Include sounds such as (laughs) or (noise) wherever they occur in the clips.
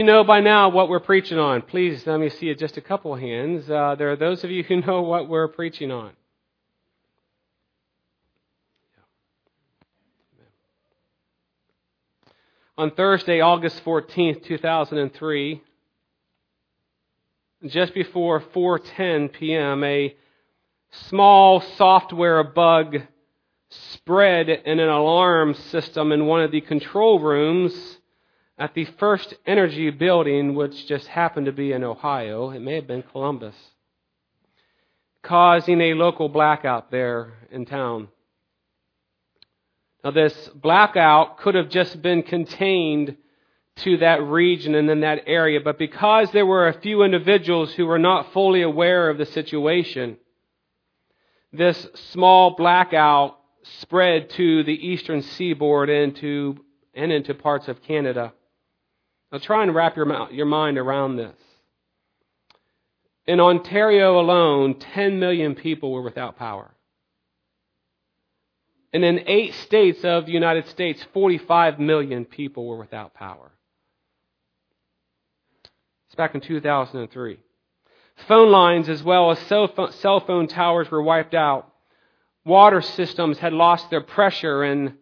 You know by now what we're preaching on. Please let me see just a couple hands. Uh, there are those of you who know what we're preaching on. On Thursday, August 14th, 2003, just before 4:10 p.m., a small software bug spread in an alarm system in one of the control rooms at the First Energy building, which just happened to be in Ohio. It may have been Columbus, causing a local blackout there in town. Now, this blackout could have just been contained to that region and in that area, but because there were a few individuals who were not fully aware of the situation, this small blackout spread to the eastern seaboard and, to, and into parts of Canada. Now try and wrap your, your mind around this. In Ontario alone, 10 million people were without power. And in eight states of the United States, 45 million people were without power. It's back in 2003. Phone lines as well as cell phone towers were wiped out. Water systems had lost their pressure and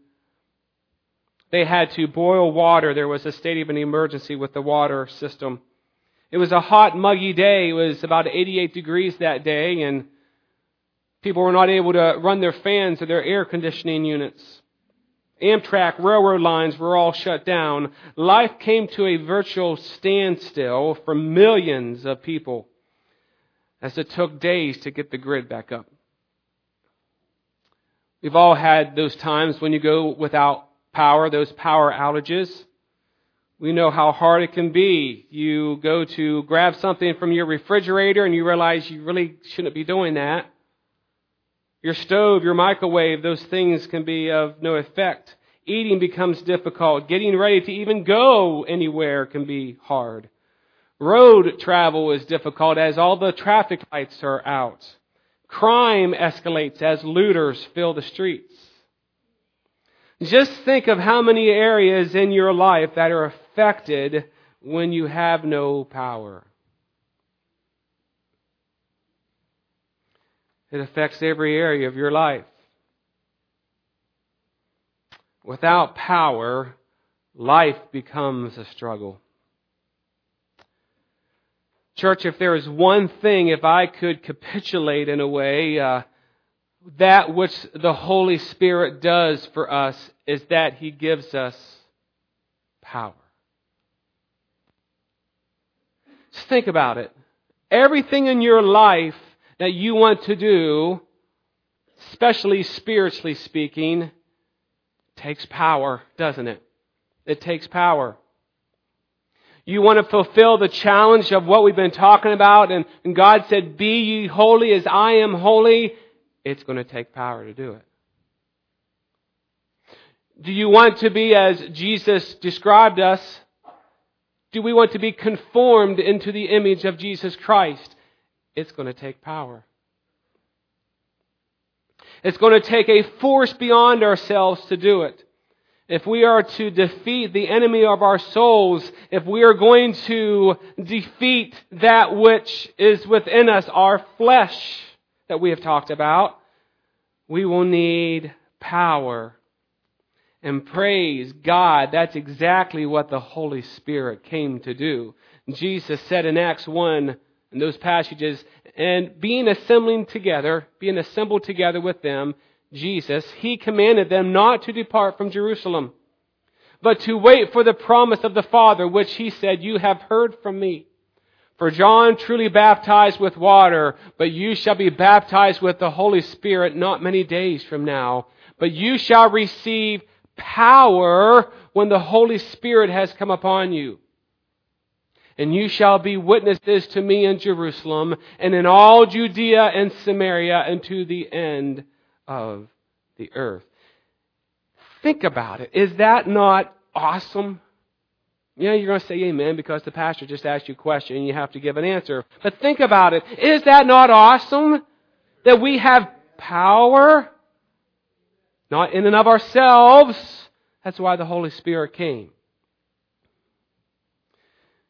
they had to boil water. There was a state of an emergency with the water system. It was a hot, muggy day. It was about 88 degrees that day, and people were not able to run their fans or their air conditioning units. Amtrak railroad lines were all shut down. Life came to a virtual standstill for millions of people as it took days to get the grid back up. We've all had those times when you go without power, those power outages. We know how hard it can be. You go to grab something from your refrigerator and you realize you really shouldn't be doing that. Your stove, your microwave, those things can be of no effect. Eating becomes difficult. Getting ready to even go anywhere can be hard. Road travel is difficult as all the traffic lights are out. Crime escalates as looters fill the streets. Just think of how many areas in your life that are affected when you have no power. It affects every area of your life. Without power, life becomes a struggle. Church, if there is one thing, if I could capitulate in a way, uh, that which the Holy Spirit does for us is that He gives us power. Just think about it. Everything in your life that you want to do, especially spiritually speaking, takes power, doesn't it? It takes power. You want to fulfill the challenge of what we've been talking about, and, and God said, Be ye holy as I am holy it's going to take power to do it. Do you want to be as Jesus described us? Do we want to be conformed into the image of Jesus Christ? It's going to take power. It's going to take a force beyond ourselves to do it. If we are to defeat the enemy of our souls, if we are going to defeat that which is within us, our flesh that we have talked about, we will need power. And praise God, that's exactly what the Holy Spirit came to do. Jesus said in Acts 1, in those passages, and being assembling together, being assembled together with them, Jesus, he commanded them not to depart from Jerusalem, but to wait for the promise of the Father, which he said, You have heard from me. For John truly baptized with water, but you shall be baptized with the Holy Spirit not many days from now. But you shall receive power when the Holy Spirit has come upon you. And you shall be witnesses to me in Jerusalem and in all Judea and Samaria and to the end of the earth. Think about it. Is that not awesome? Yeah, you're going to say amen because the pastor just asked you a question and you have to give an answer. But think about it. Is that not awesome? That we have power? Not in and of ourselves. That's why the Holy Spirit came.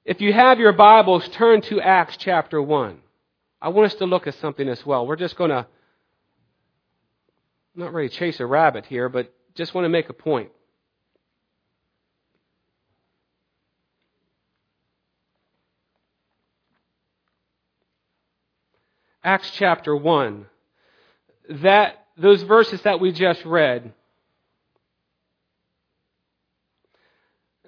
If you have your Bibles, turn to Acts chapter 1. I want us to look at something as well. We're just going to, not really chase a rabbit here, but just want to make a point. Acts chapter 1. That, those verses that we just read.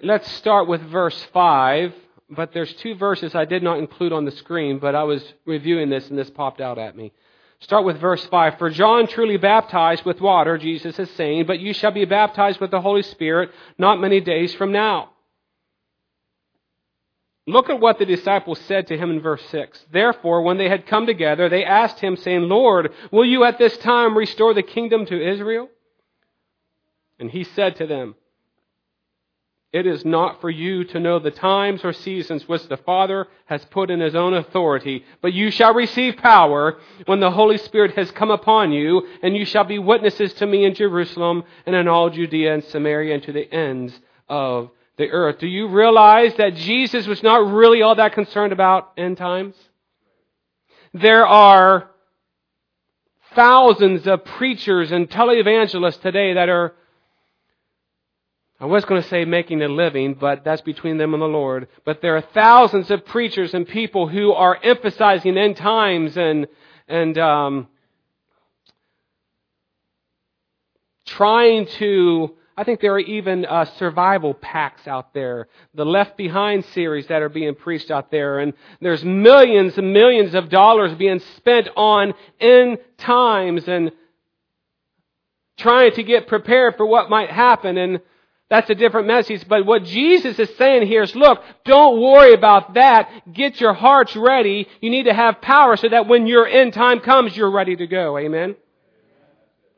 Let's start with verse 5, but there's two verses I did not include on the screen, but I was reviewing this and this popped out at me. Start with verse 5. For John truly baptized with water, Jesus is saying, but you shall be baptized with the Holy Spirit not many days from now. Look at what the disciples said to him in verse 6. Therefore, when they had come together, they asked him, saying, Lord, will you at this time restore the kingdom to Israel? And he said to them, It is not for you to know the times or seasons which the Father has put in his own authority, but you shall receive power when the Holy Spirit has come upon you, and you shall be witnesses to me in Jerusalem and in all Judea and Samaria and to the ends of the earth. Do you realize that Jesus was not really all that concerned about end times? There are thousands of preachers and televangelists today that are, I was going to say making a living, but that's between them and the Lord. But there are thousands of preachers and people who are emphasizing end times and, and, um, trying to I think there are even uh, survival packs out there, the Left Behind series that are being preached out there, and there's millions and millions of dollars being spent on end times and trying to get prepared for what might happen. And that's a different message. But what Jesus is saying here is, look, don't worry about that. Get your hearts ready. You need to have power so that when your end time comes, you're ready to go. Amen.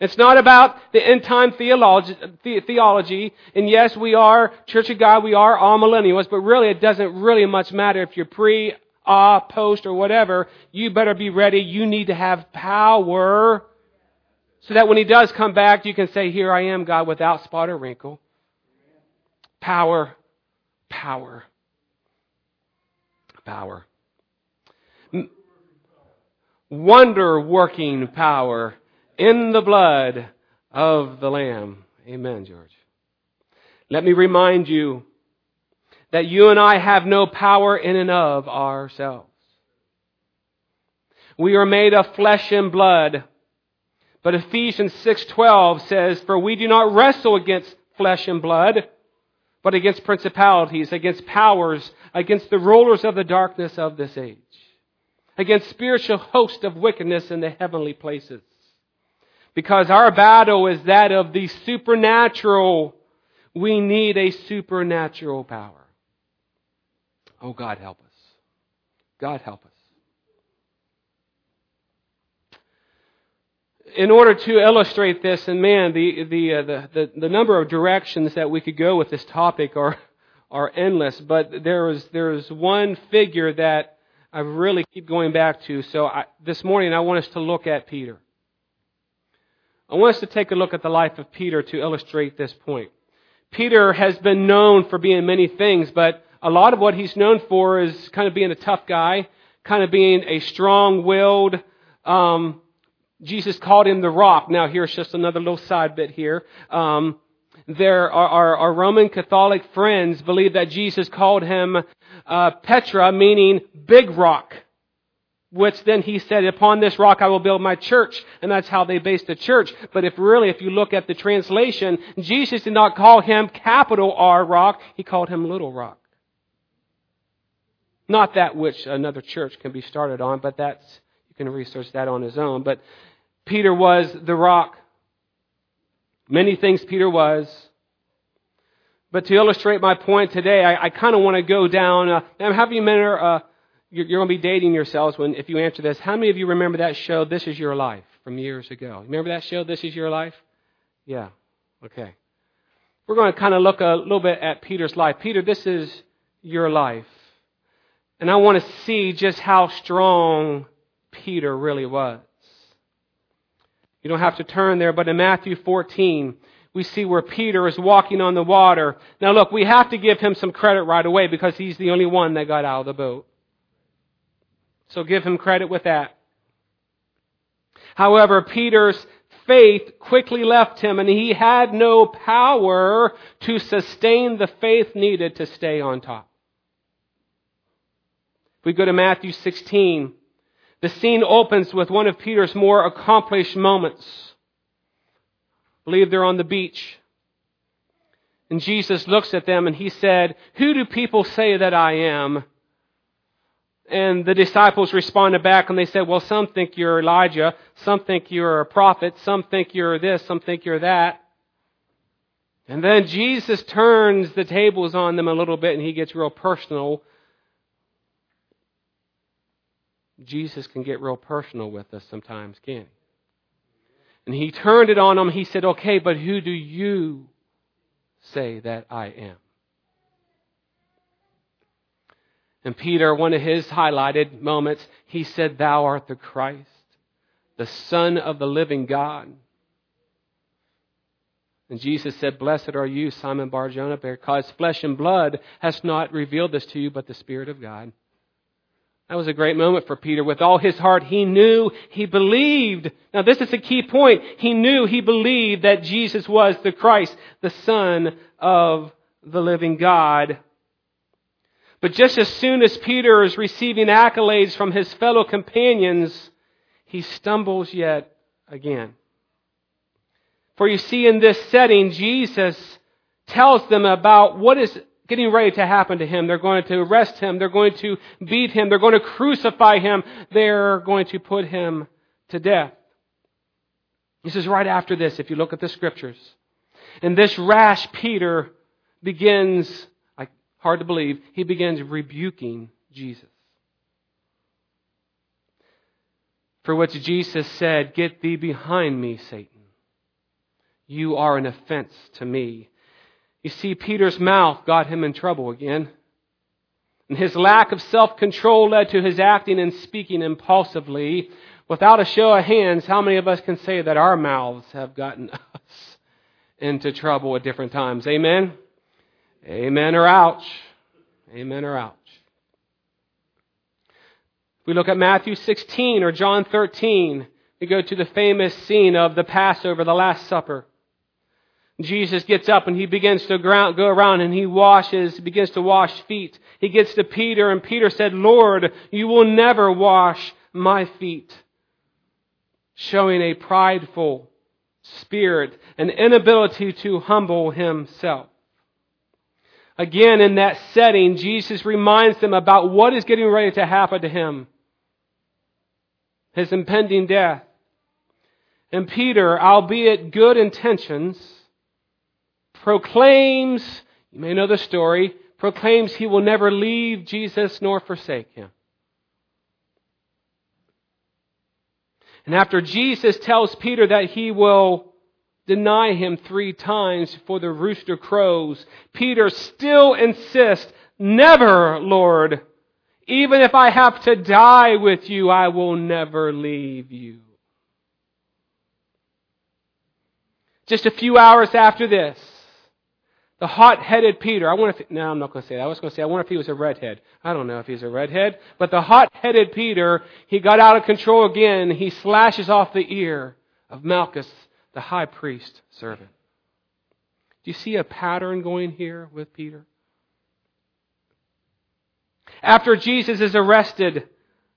It's not about the end time theology, theology. And yes, we are Church of God, we are amillennials, but really it doesn't really much matter if you're pre, ah, post, or whatever. You better be ready. You need to have power so that when He does come back, you can say, Here I am, God, without spot or wrinkle. Power, power, power. Wonder working power in the blood of the Lamb. Amen, George. Let me remind you that you and I have no power in and of ourselves. We are made of flesh and blood. But Ephesians 6:12 says, "For we do not wrestle against flesh and blood, but against principalities, against powers, against the rulers of the darkness of this age, against spiritual hosts of wickedness in the heavenly places." Because our battle is that of the supernatural. We need a supernatural power. Oh, God help us. God help us. in order to illustrate this, and man, the, the, uh, the, the, the, number of directions that we could go with this topic are, are endless, but there is, there is one figure that I really keep going back to. So I, this morning I want us to look at Peter. I want us to take a look at the life of Peter to illustrate this point. Peter has been known for being many things, but a lot of what he's known for is kind of being a tough guy, kind of being a strong-willed. Um, Jesus called him the rock. Now, here's just another little side bit here. Um, there are our, our, Roman Catholic friends believe that Jesus called him uh, Petra, meaning big rock which then he said, upon this rock I will build my church. And that's how they based the church. But if really, if you look at the translation, Jesus did not call him capital R rock, he called him little rock. Not that which another church can be started on, but that's, you can research that on his own. But Peter was the rock. Many things Peter was. But to illustrate my point today, I, I kind of want to go down, uh, I'm having a uh, you're, you're going to be dating yourselves when, if you answer this. How many of you remember that show, This Is Your Life, from years ago? Remember that show, This Is Your Life? Yeah. Okay. We're going to kind of look a little bit at Peter's life. Peter, this is your life. And I want to see just how strong Peter really was. You don't have to turn there, but in Matthew 14, we see where Peter is walking on the water. Now look, we have to give him some credit right away because he's the only one that got out of the boat. So give him credit with that. However, Peter's faith quickly left him and he had no power to sustain the faith needed to stay on top. If we go to Matthew 16, the scene opens with one of Peter's more accomplished moments. I believe they're on the beach. And Jesus looks at them and he said, Who do people say that I am? And the disciples responded back and they said, well, some think you're Elijah, some think you're a prophet, some think you're this, some think you're that. And then Jesus turns the tables on them a little bit and he gets real personal. Jesus can get real personal with us sometimes, can he? And he turned it on them. He said, okay, but who do you say that I am? And Peter, one of his highlighted moments, he said, Thou art the Christ, the Son of the living God. And Jesus said, Blessed are you, Simon Barjona, because flesh and blood has not revealed this to you, but the Spirit of God. That was a great moment for Peter. With all his heart, he knew, he believed. Now this is a key point. He knew, he believed that Jesus was the Christ, the Son of the living God. But just as soon as Peter is receiving accolades from his fellow companions, he stumbles yet again. For you see, in this setting, Jesus tells them about what is getting ready to happen to him. They're going to arrest him. They're going to beat him. They're going to crucify him. They're going to put him to death. This is right after this, if you look at the scriptures. And this rash Peter begins hard to believe, he begins rebuking Jesus. For which Jesus said, Get thee behind me, Satan. You are an offense to me. You see, Peter's mouth got him in trouble again. And his lack of self control led to his acting and speaking impulsively. Without a show of hands, how many of us can say that our mouths have gotten (laughs) us into trouble at different times? Amen? Amen or ouch. Amen or ouch. If we look at Matthew 16 or John 13, we go to the famous scene of the Passover, the Last Supper. Jesus gets up and he begins to go around and he washes, begins to wash feet. He gets to Peter and Peter said, Lord, you will never wash my feet. Showing a prideful spirit, an inability to humble himself. Again, in that setting, Jesus reminds them about what is getting ready to happen to him his impending death. And Peter, albeit good intentions, proclaims, you may know the story, proclaims he will never leave Jesus nor forsake him. And after Jesus tells Peter that he will deny him three times before the rooster crows, Peter still insists, Never, Lord. Even if I have to die with you, I will never leave you. Just a few hours after this, the hot-headed Peter, I wonder if, no, I'm not going to say that. I was going to say, I wonder if he was a redhead. I don't know if he's a redhead. But the hot-headed Peter, he got out of control again. He slashes off the ear of Malchus, the high priest servant. Do you see a pattern going here with Peter? After Jesus is arrested,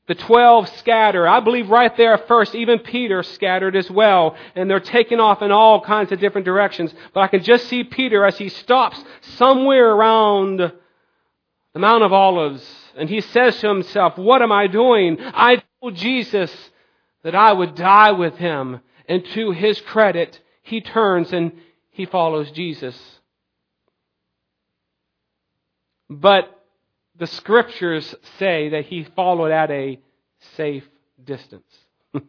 the twelve scatter. I believe right there at first, even Peter scattered as well. And they're taking off in all kinds of different directions. But I can just see Peter as he stops somewhere around the Mount of Olives. And he says to himself, What am I doing? I told Jesus that I would die with him. And to his credit, he turns and he follows Jesus. But the scriptures say that he followed at a safe distance. (laughs)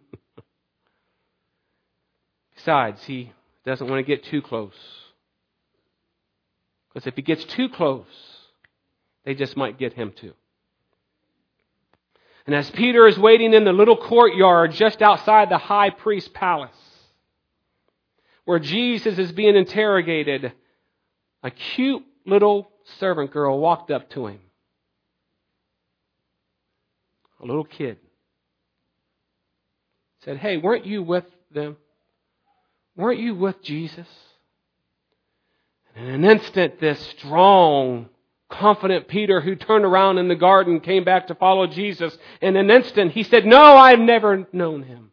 Besides, he doesn't want to get too close. Because if he gets too close, they just might get him too. And as Peter is waiting in the little courtyard just outside the high priest's palace, where Jesus is being interrogated, a cute little servant girl walked up to him. A little kid. Said, Hey, weren't you with them? Weren't you with Jesus? And in an instant, this strong, confident Peter who turned around in the garden came back to follow Jesus. In an instant, he said, No, I've never known him.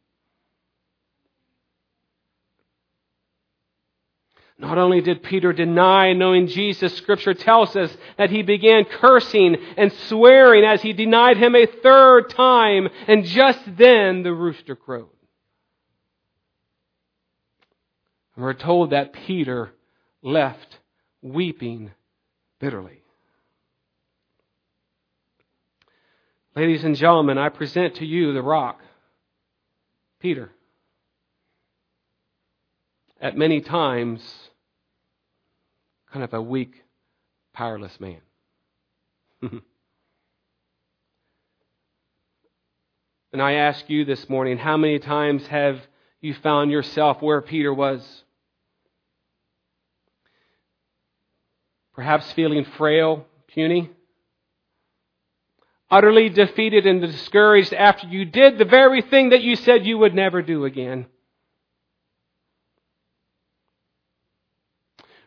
Not only did Peter deny knowing Jesus, scripture tells us that he began cursing and swearing as he denied him a third time, and just then the rooster crowed. And we're told that Peter left weeping bitterly. Ladies and gentlemen, I present to you the rock, Peter. At many times, kind of a weak, powerless man. (laughs) and I ask you this morning, how many times have you found yourself where Peter was? Perhaps feeling frail, puny, utterly defeated and discouraged after you did the very thing that you said you would never do again.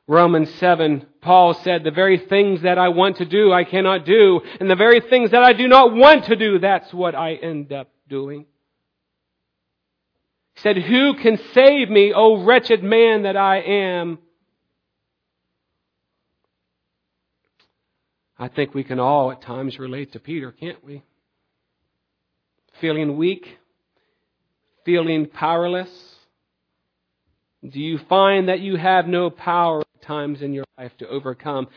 Romans 7, Paul said, the very things that I want to do, I cannot do. And the very things that I do not want to do, that's what I end up doing. He said, who can save me, O wretched man that I am? I think we can all at times relate to Peter, can't we? Feeling weak, feeling powerless. Do you find that you have no power at times in your life to overcome?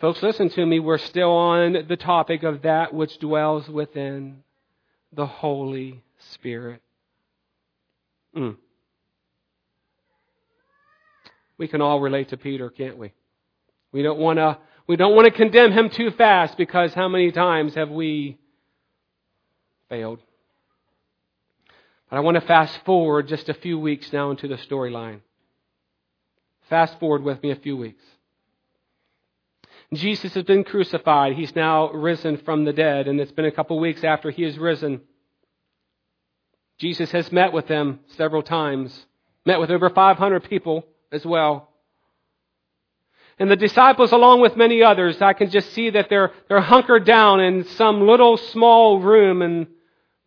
Folks, listen to me. We're still on the topic of that which dwells within the Holy Spirit. Mm. We can all relate to Peter, can't we? We don't want to we don't want to condemn him too fast because how many times have we failed? But I want to fast forward just a few weeks now into the storyline. Fast forward with me a few weeks. Jesus has been crucified. He's now risen from the dead, and it's been a couple weeks after he has risen. Jesus has met with them several times, met with over 500 people as well. And the disciples, along with many others, I can just see that they're, they're hunkered down in some little small room in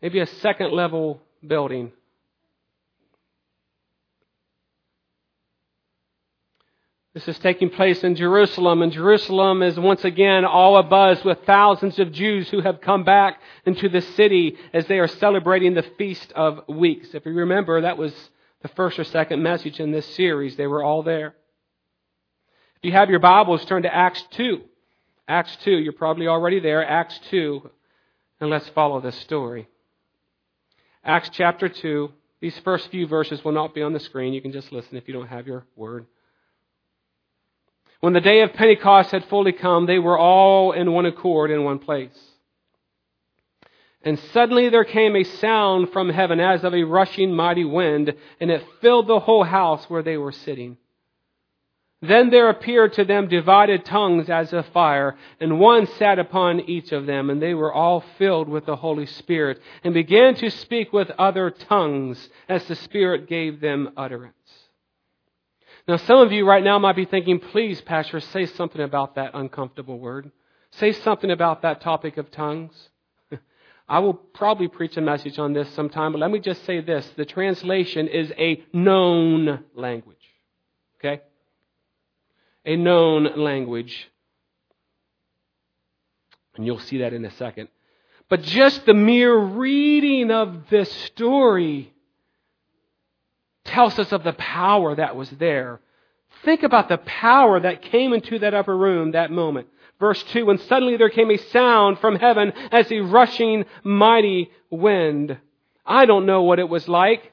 maybe a second level building. This is taking place in Jerusalem, and Jerusalem is once again all abuzz with thousands of Jews who have come back into the city as they are celebrating the Feast of Weeks. If you remember, that was the first or second message in this series. They were all there. If you have your Bibles, turn to Acts 2. Acts 2, you're probably already there. Acts 2, and let's follow this story. Acts chapter 2. These first few verses will not be on the screen. You can just listen if you don't have your word. When the day of Pentecost had fully come, they were all in one accord in one place. And suddenly there came a sound from heaven as of a rushing mighty wind, and it filled the whole house where they were sitting. Then there appeared to them divided tongues as of fire, and one sat upon each of them, and they were all filled with the Holy Spirit, and began to speak with other tongues as the Spirit gave them utterance. Now, some of you right now might be thinking, please, Pastor, say something about that uncomfortable word. Say something about that topic of tongues. (laughs) I will probably preach a message on this sometime, but let me just say this. The translation is a known language. Okay? A known language. And you'll see that in a second. But just the mere reading of this story tells us of the power that was there. Think about the power that came into that upper room that moment. Verse 2 And suddenly there came a sound from heaven as a rushing mighty wind. I don't know what it was like.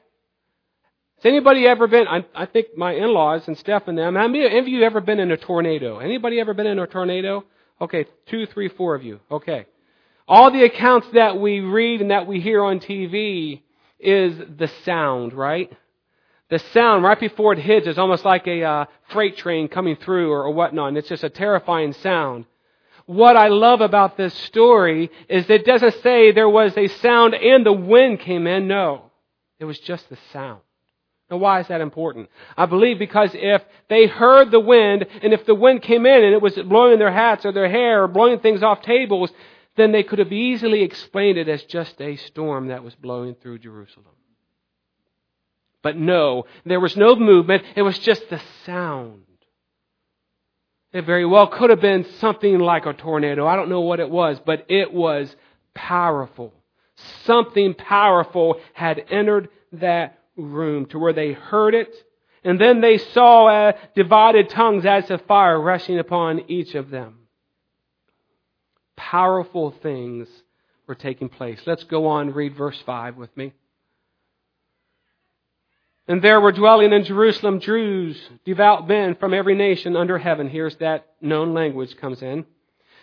Has anybody ever been, I, I think my in-laws and Steph and them, how many of you ever been in a tornado? Anybody ever been in a tornado? Okay, two, three, four of you. Okay. All the accounts that we read and that we hear on TV is the sound, right? The sound right before it hits is almost like a uh, freight train coming through or, or whatnot. And it's just a terrifying sound. What I love about this story is it doesn't say there was a sound and the wind came in. No. It was just the sound. Now why is that important? I believe because if they heard the wind and if the wind came in and it was blowing their hats or their hair or blowing things off tables, then they could have easily explained it as just a storm that was blowing through Jerusalem. But no, there was no movement. It was just the sound. It very well could have been something like a tornado. I don't know what it was, but it was powerful. Something powerful had entered that room to where they heard it. And then they saw uh, divided tongues as of fire rushing upon each of them. Powerful things were taking place. Let's go on, read verse 5 with me. And there were dwelling in Jerusalem Jews, devout men from every nation under heaven. Here's that known language comes in.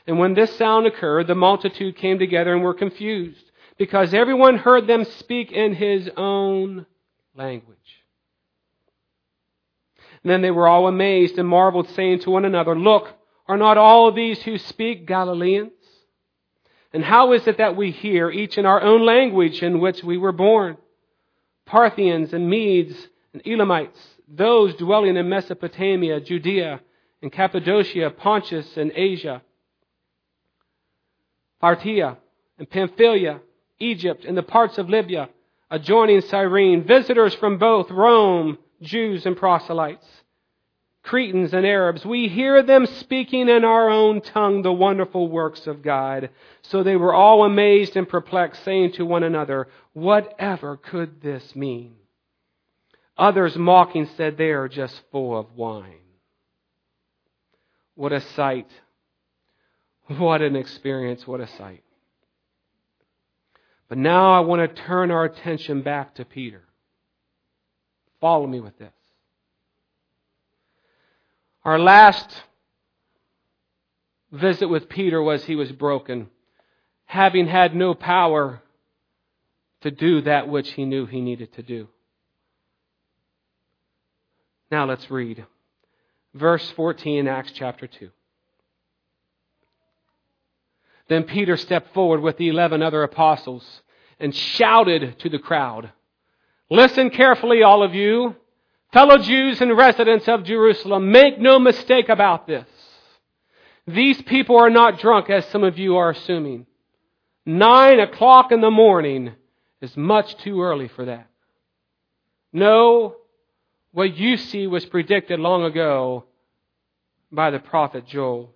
And when this sound occurred, the multitude came together and were confused, because everyone heard them speak in his own language. And then they were all amazed and marveled, saying to one another, Look, are not all these who speak Galileans? And how is it that we hear each in our own language in which we were born? Parthians and Medes and Elamites, those dwelling in Mesopotamia, Judea, and Cappadocia, Pontus and Asia, Parthia and Pamphylia, Egypt, and the parts of Libya adjoining Cyrene, visitors from both Rome, Jews and proselytes, Cretans and Arabs, we hear them speaking in our own tongue the wonderful works of God. So they were all amazed and perplexed, saying to one another, Whatever could this mean? Others mocking said, They are just full of wine. What a sight. What an experience. What a sight. But now I want to turn our attention back to Peter. Follow me with this. Our last visit with Peter was he was broken, having had no power to do that which he knew he needed to do. Now let's read verse 14 Acts chapter 2. Then Peter stepped forward with the eleven other apostles and shouted to the crowd, Listen carefully, all of you. Fellow Jews and residents of Jerusalem, make no mistake about this. These people are not drunk as some of you are assuming. Nine o'clock in the morning is much too early for that. No, what you see was predicted long ago by the prophet Joel.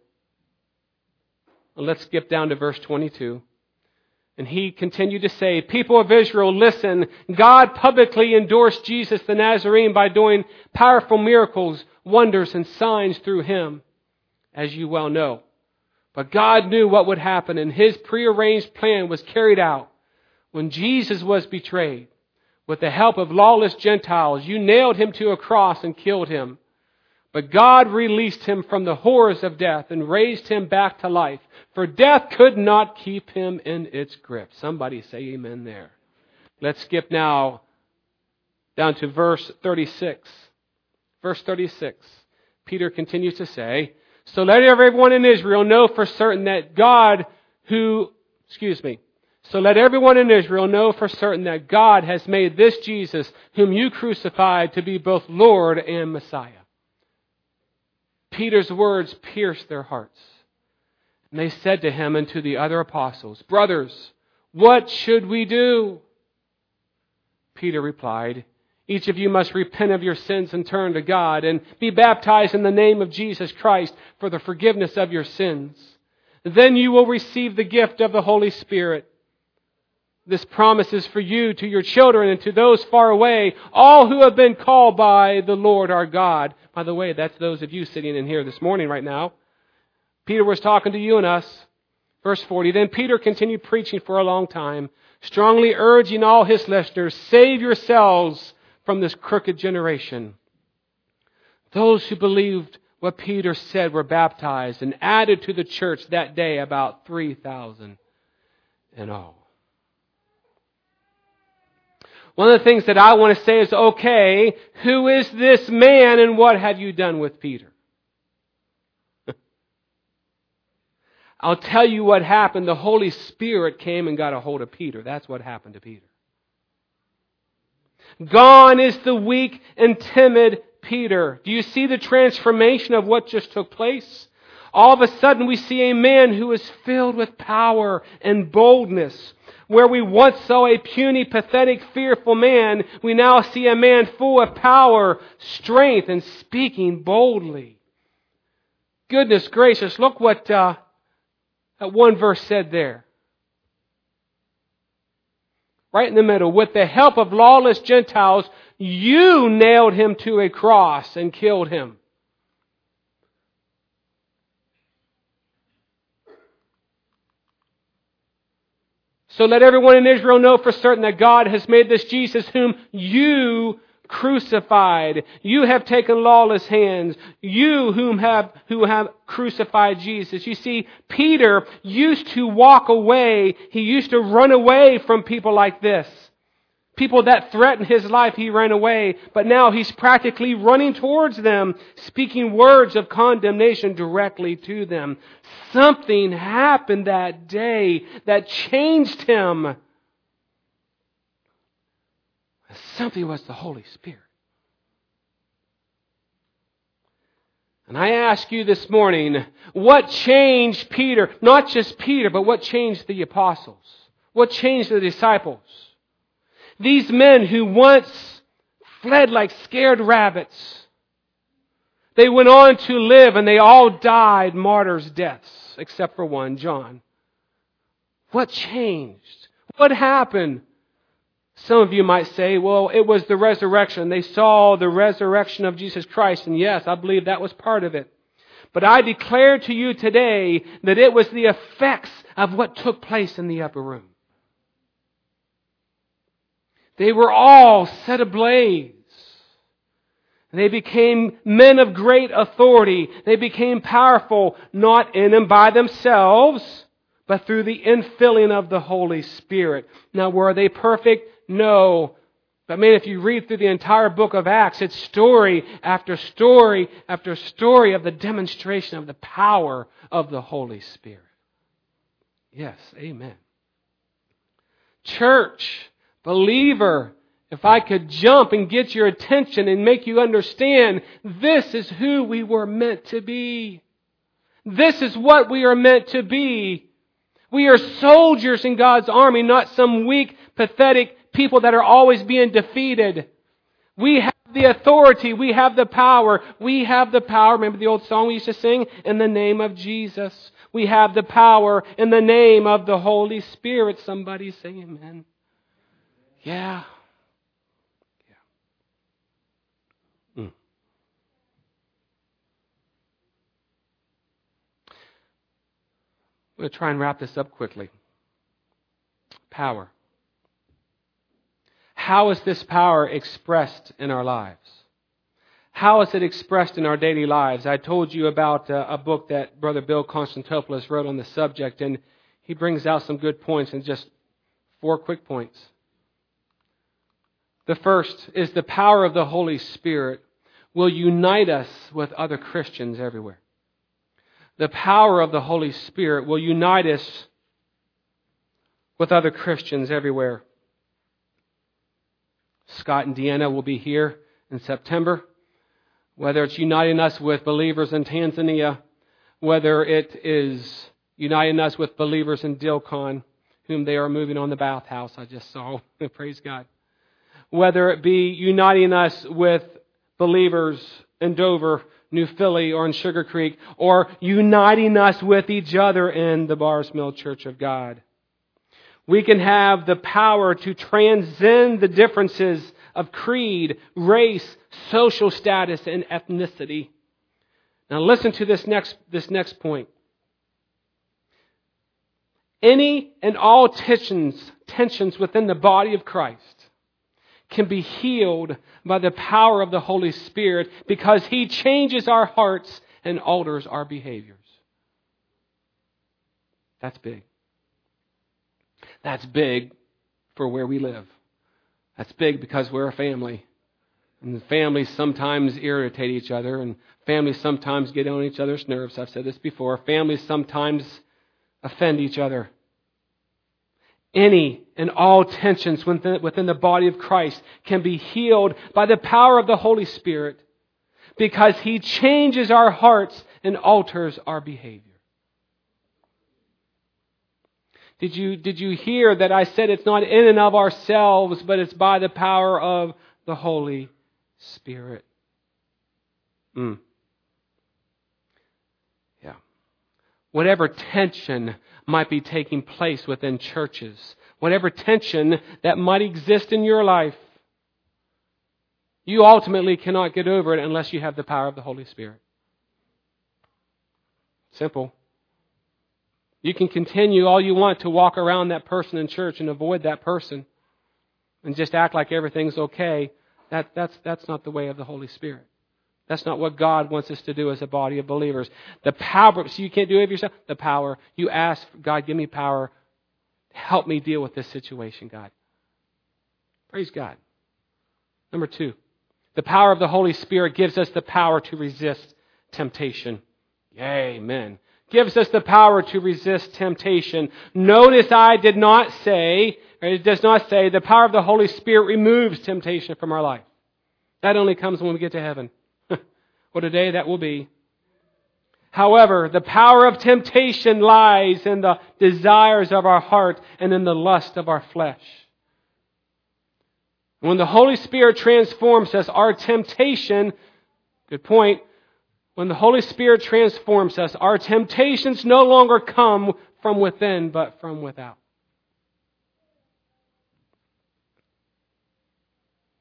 Let's skip down to verse 22. And he continued to say, People of Israel, listen. God publicly endorsed Jesus the Nazarene by doing powerful miracles, wonders, and signs through him, as you well know. But God knew what would happen, and his prearranged plan was carried out. When Jesus was betrayed, with the help of lawless Gentiles, you nailed him to a cross and killed him. But God released him from the horrors of death and raised him back to life. For death could not keep him in its grip. Somebody say amen there. Let's skip now down to verse 36. Verse 36. Peter continues to say, So let everyone in Israel know for certain that God who, excuse me, so let everyone in Israel know for certain that God has made this Jesus, whom you crucified, to be both Lord and Messiah. Peter's words pierced their hearts. And they said to him and to the other apostles, Brothers, what should we do? Peter replied, Each of you must repent of your sins and turn to God and be baptized in the name of Jesus Christ for the forgiveness of your sins. Then you will receive the gift of the Holy Spirit. This promise is for you, to your children, and to those far away, all who have been called by the Lord our God. By the way, that's those of you sitting in here this morning right now. Peter was talking to you and us. Verse 40. Then Peter continued preaching for a long time, strongly urging all his listeners, save yourselves from this crooked generation. Those who believed what Peter said were baptized and added to the church that day about 3,000 in all. One of the things that I want to say is, okay, who is this man and what have you done with Peter? (laughs) I'll tell you what happened. The Holy Spirit came and got a hold of Peter. That's what happened to Peter. Gone is the weak and timid Peter. Do you see the transformation of what just took place? All of a sudden we see a man who is filled with power and boldness. Where we once saw a puny, pathetic, fearful man, we now see a man full of power, strength, and speaking boldly. Goodness gracious, look what uh, that one verse said there. Right in the middle. With the help of lawless Gentiles, you nailed him to a cross and killed him. So let everyone in Israel know for certain that God has made this Jesus whom you crucified. You have taken lawless hands. You whom have, who have crucified Jesus. You see, Peter used to walk away. He used to run away from people like this. People that threatened his life, he ran away. But now he's practically running towards them, speaking words of condemnation directly to them. Something happened that day that changed him. Something was the Holy Spirit. And I ask you this morning, what changed Peter? Not just Peter, but what changed the apostles? What changed the disciples? These men who once fled like scared rabbits, they went on to live and they all died martyrs' deaths, except for one, John. What changed? What happened? Some of you might say, well, it was the resurrection. They saw the resurrection of Jesus Christ, and yes, I believe that was part of it. But I declare to you today that it was the effects of what took place in the upper room. They were all set ablaze. They became men of great authority. They became powerful, not in and by themselves, but through the infilling of the Holy Spirit. Now, were they perfect? No. But man, if you read through the entire book of Acts, it's story after story after story of the demonstration of the power of the Holy Spirit. Yes, amen. Church, believer, if I could jump and get your attention and make you understand, this is who we were meant to be. This is what we are meant to be. We are soldiers in God's army, not some weak, pathetic people that are always being defeated. We have the authority. We have the power. We have the power. Remember the old song we used to sing? In the name of Jesus. We have the power in the name of the Holy Spirit. Somebody say amen. Yeah. yeah. Mm. I'm going to try and wrap this up quickly. Power. How is this power expressed in our lives? How is it expressed in our daily lives? I told you about uh, a book that Brother Bill Constantopoulos wrote on the subject, and he brings out some good points and just four quick points. The first is the power of the Holy Spirit will unite us with other Christians everywhere. The power of the Holy Spirit will unite us with other Christians everywhere. Scott and Deanna will be here in September. Whether it's uniting us with believers in Tanzania, whether it is uniting us with believers in Dilkon, whom they are moving on the bathhouse, I just saw. (laughs) Praise God. Whether it be uniting us with believers in Dover, New Philly, or in Sugarcreek, or uniting us with each other in the Bars Mill Church of God. We can have the power to transcend the differences of creed, race, social status, and ethnicity. Now listen to this next, this next point. Any and all tensions, tensions within the body of Christ can be healed by the power of the Holy Spirit because He changes our hearts and alters our behaviors. That's big. That's big for where we live. That's big because we're a family. And families sometimes irritate each other, and families sometimes get on each other's nerves. I've said this before. Families sometimes offend each other. Any and all tensions within, within the body of Christ can be healed by the power of the Holy Spirit because He changes our hearts and alters our behavior. Did you, did you hear that I said it's not in and of ourselves, but it's by the power of the Holy Spirit? Mm. Yeah. Whatever tension might be taking place within churches, whatever tension that might exist in your life, you ultimately cannot get over it unless you have the power of the Holy Spirit. Simple. You can continue all you want to walk around that person in church and avoid that person and just act like everything's okay. That, that's, that's not the way of the Holy Spirit. That's not what God wants us to do as a body of believers. The power, so you can't do it yourself. The power. You ask, God, give me power. Help me deal with this situation, God. Praise God. Number two, the power of the Holy Spirit gives us the power to resist temptation. Amen gives us the power to resist temptation. Notice I did not say, or it does not say, the power of the Holy Spirit removes temptation from our life. That only comes when we get to heaven. What a day that will be. However, the power of temptation lies in the desires of our heart and in the lust of our flesh. When the Holy Spirit transforms us, our temptation, good point, when the Holy Spirit transforms us, our temptations no longer come from within, but from without.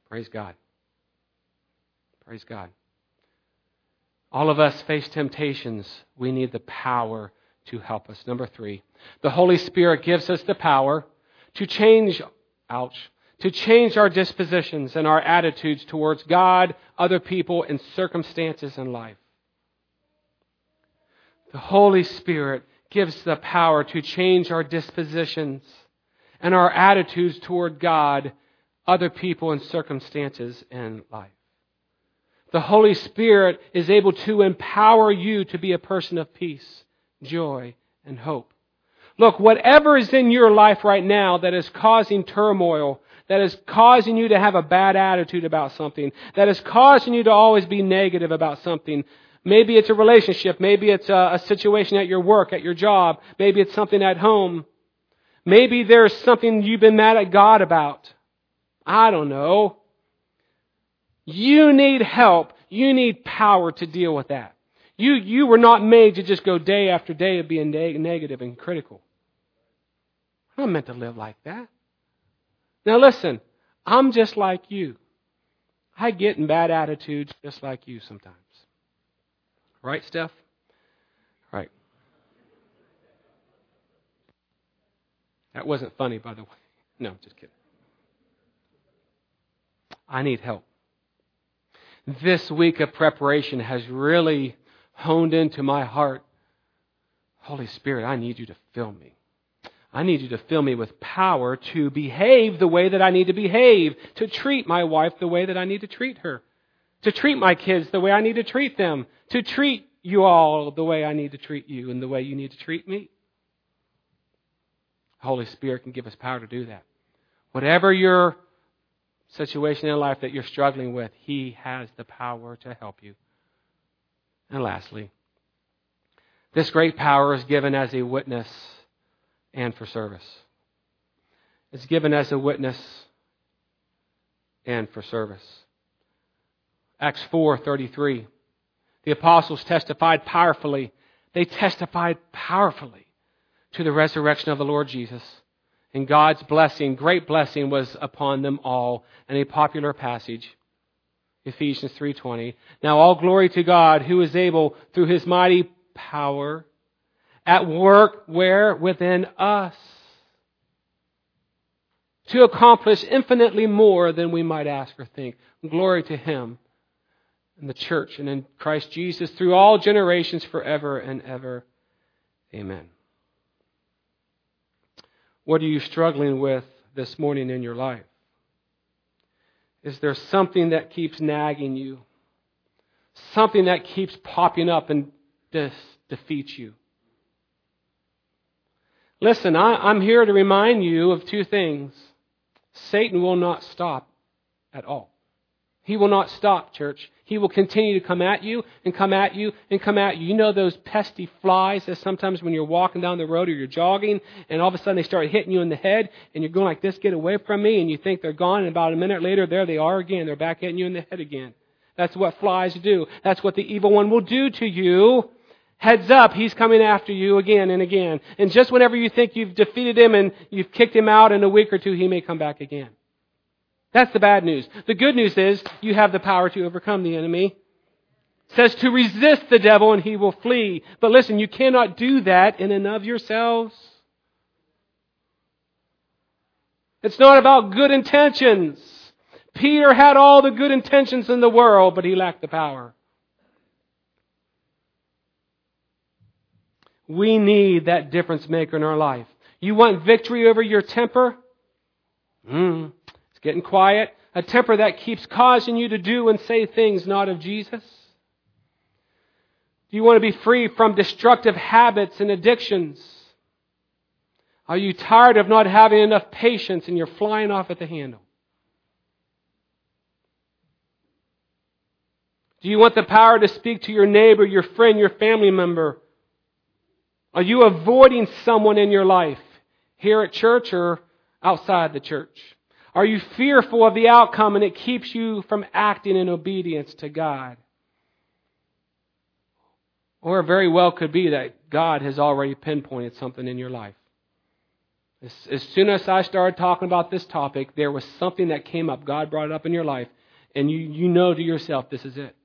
Praise God. Praise God. All of us face temptations. We need the power to help us. Number three, the Holy Spirit gives us the power to change, ouch, to change our dispositions and our attitudes towards God, other people, and circumstances in life. The Holy Spirit gives the power to change our dispositions and our attitudes toward God, other people, and circumstances in life. The Holy Spirit is able to empower you to be a person of peace, joy, and hope. Look, whatever is in your life right now that is causing turmoil, that is causing you to have a bad attitude about something, that is causing you to always be negative about something, Maybe it's a relationship. Maybe it's a, a, situation at your work, at your job. Maybe it's something at home. Maybe there's something you've been mad at God about. I don't know. You need help. You need power to deal with that. You, you were not made to just go day after day of being negative and critical. I'm not meant to live like that. Now listen, I'm just like you. I get in bad attitudes just like you sometimes. Right, Steph? Right. That wasn't funny, by the way. No, just kidding. I need help. This week of preparation has really honed into my heart. Holy Spirit, I need you to fill me. I need you to fill me with power to behave the way that I need to behave, to treat my wife the way that I need to treat her, to treat my kids the way I need to treat them, to treat you all the way I need to treat you and the way you need to treat me. Holy Spirit can give us power to do that. Whatever your situation in life that you're struggling with, He has the power to help you. And lastly, this great power is given as a witness and for service. It's given as a witness and for service. Acts 4:33 the apostles testified powerfully. They testified powerfully to the resurrection of the Lord Jesus. And God's blessing, great blessing was upon them all. And a popular passage, Ephesians 3:20. Now all glory to God who is able through his mighty power at work where within us to accomplish infinitely more than we might ask or think. Glory to him in the church and in Christ Jesus through all generations forever and ever. Amen. What are you struggling with this morning in your life? Is there something that keeps nagging you? Something that keeps popping up and de- defeats you? Listen, I, I'm here to remind you of two things. Satan will not stop at all. He will not stop, church. He will continue to come at you and come at you and come at you. You know those pesky flies that sometimes when you're walking down the road or you're jogging and all of a sudden they start hitting you in the head and you're going like this, get away from me, and you think they're gone, and about a minute later, there they are again. They're back hitting you in the head again. That's what flies do. That's what the evil one will do to you. Heads up, he's coming after you again and again. And just whenever you think you've defeated him and you've kicked him out in a week or two, he may come back again. That's the bad news. The good news is you have the power to overcome the enemy. It says to resist the devil and he will flee. But listen, you cannot do that in and of yourselves. It's not about good intentions. Peter had all the good intentions in the world, but he lacked the power. We need that difference maker in our life. You want victory over your temper? Mm. It's getting quiet. A temper that keeps causing you to do and say things not of Jesus? Do you want to be free from destructive habits and addictions? Are you tired of not having enough patience and you're flying off at the handle? Do you want the power to speak to your neighbor, your friend, your family member? Are you avoiding someone in your life, here at church or outside the church? Are you fearful of the outcome and it keeps you from acting in obedience to God? Or very well could be that God has already pinpointed something in your life. As, as, soon as I started talking about this topic, there was something that came up. God brought it up in your life, and you, you know to yourself, this is it.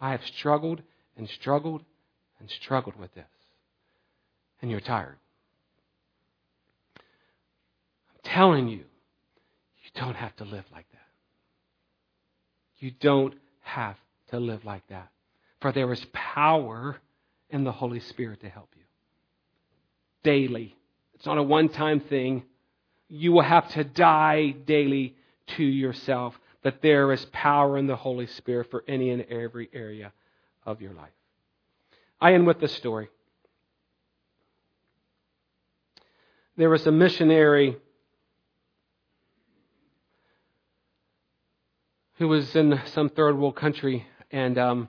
I have struggled and struggled and struggled with this. And you're tired. I'm telling you, you don't have to live like that. You don't have to live like that. For there is power in the Holy Spirit to help you. Daily. It's not a one time thing. You will have to die daily to yourself. But there is power in the Holy Spirit for any and every area of your life. I end with this story. There was a missionary who was in some third world country, and um,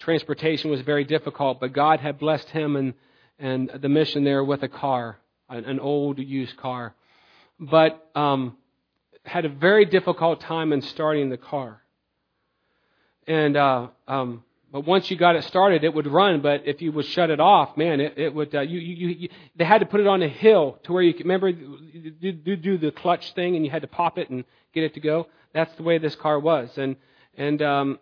transportation was very difficult. But God had blessed him and and the mission there with a car, an, an old used car, but um, had a very difficult time in starting the car. And uh, um, but once you got it started, it would run. But if you would shut it off, man, it, it would. Uh, you, you, you, they had to put it on a hill to where you could remember do, do, do the clutch thing, and you had to pop it and get it to go. That's the way this car was, and and um,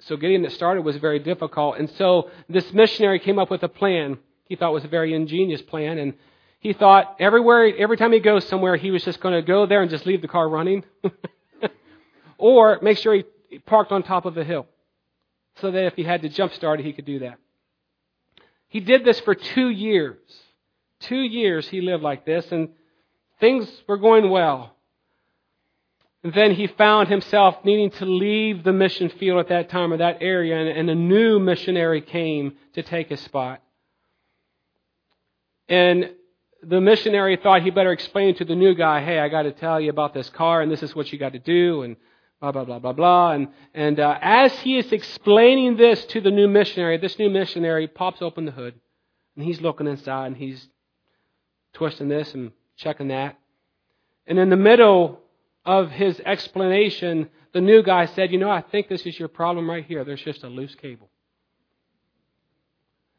so getting it started was very difficult. And so this missionary came up with a plan. He thought was a very ingenious plan, and he thought everywhere, every time he goes somewhere, he was just going to go there and just leave the car running, (laughs) or make sure he parked on top of a hill so that if he had to jump start it, he could do that. He did this for two years. Two years he lived like this, and things were going well. And then he found himself needing to leave the mission field at that time or that area, and, and a new missionary came to take his spot. And the missionary thought he better explain to the new guy, hey, I got to tell you about this car, and this is what you got to do, and blah, blah, blah, blah, blah. And, and uh, as he is explaining this to the new missionary, this new missionary pops open the hood, and he's looking inside, and he's twisting this and checking that. And in the middle of his explanation, the new guy said, You know, I think this is your problem right here. There's just a loose cable.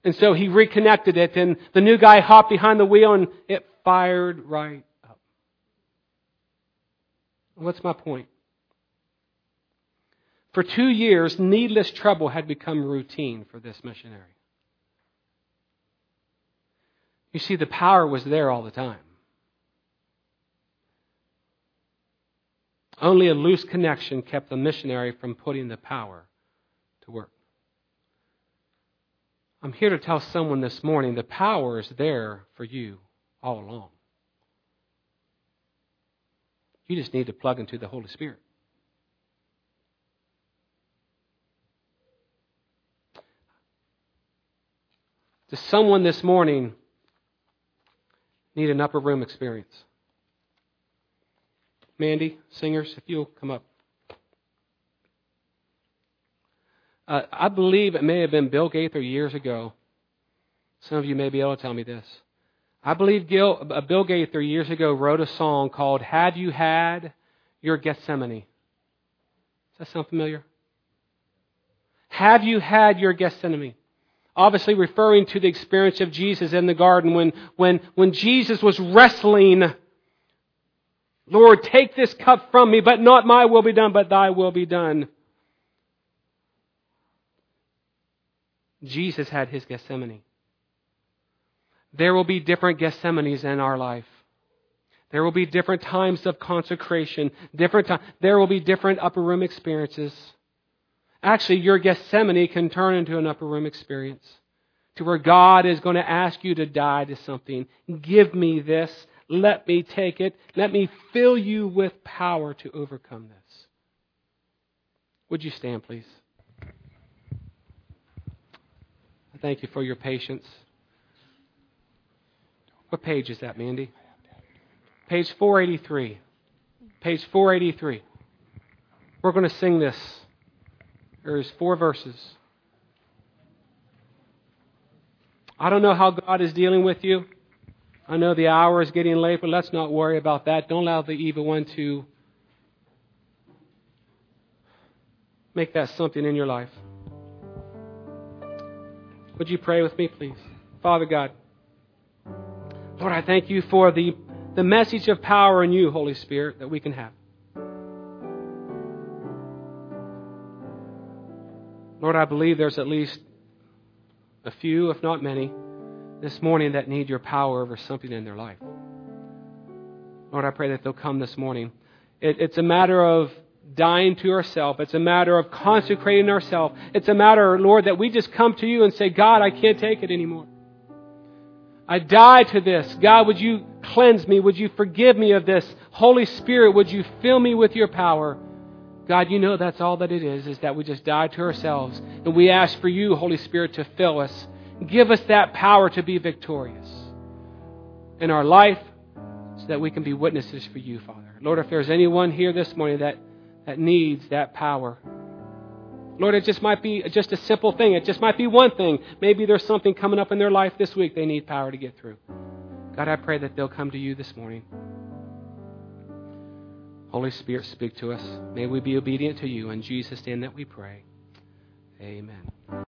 And so he reconnected it, and the new guy hopped behind the wheel, and it fired right up. What's my point? For two years, needless trouble had become routine for this missionary. You see, the power was there all the time. Only a loose connection kept the missionary from putting the power to work. I'm here to tell someone this morning the power is there for you all along. You just need to plug into the Holy Spirit. Does someone this morning need an upper room experience? Mandy, singers, if you'll come up. Uh, I believe it may have been Bill Gaither years ago. Some of you may be able to tell me this. I believe Gil, uh, Bill Gaither years ago wrote a song called Have You Had Your Gethsemane? Does that sound familiar? Have you had your Gethsemane? Obviously referring to the experience of Jesus in the garden when, when, when Jesus was wrestling Lord, take this cup from me, but not my will be done, but thy will be done. Jesus had his Gethsemane. There will be different Gethsemanes in our life. There will be different times of consecration, different time, there will be different upper room experiences. Actually, your Gethsemane can turn into an upper room experience to where God is going to ask you to die to something. Give me this. Let me take it. Let me fill you with power to overcome this. Would you stand, please? I thank you for your patience. What page is that, Mandy? Page 483. Page 483. We're going to sing this. There's four verses. I don't know how God is dealing with you. I know the hour is getting late, but let's not worry about that. Don't allow the evil one to make that something in your life. Would you pray with me, please? Father God, Lord, I thank you for the, the message of power in you, Holy Spirit, that we can have. Lord, I believe there's at least a few, if not many, this morning that need your power over something in their life. Lord, I pray that they'll come this morning. It, it's a matter of dying to ourselves. It's a matter of consecrating ourselves. It's a matter, Lord, that we just come to you and say, God, I can't take it anymore. I die to this. God, would you cleanse me? Would you forgive me of this? Holy Spirit, would you fill me with your power? God, you know that's all that it is, is that we just die to ourselves. And we ask for you, Holy Spirit, to fill us Give us that power to be victorious in our life so that we can be witnesses for you, Father. Lord, if there's anyone here this morning that, that needs that power, Lord, it just might be just a simple thing. It just might be one thing. Maybe there's something coming up in their life this week they need power to get through. God, I pray that they'll come to you this morning. Holy Spirit, speak to us. May we be obedient to you. In Jesus' name that we pray. Amen.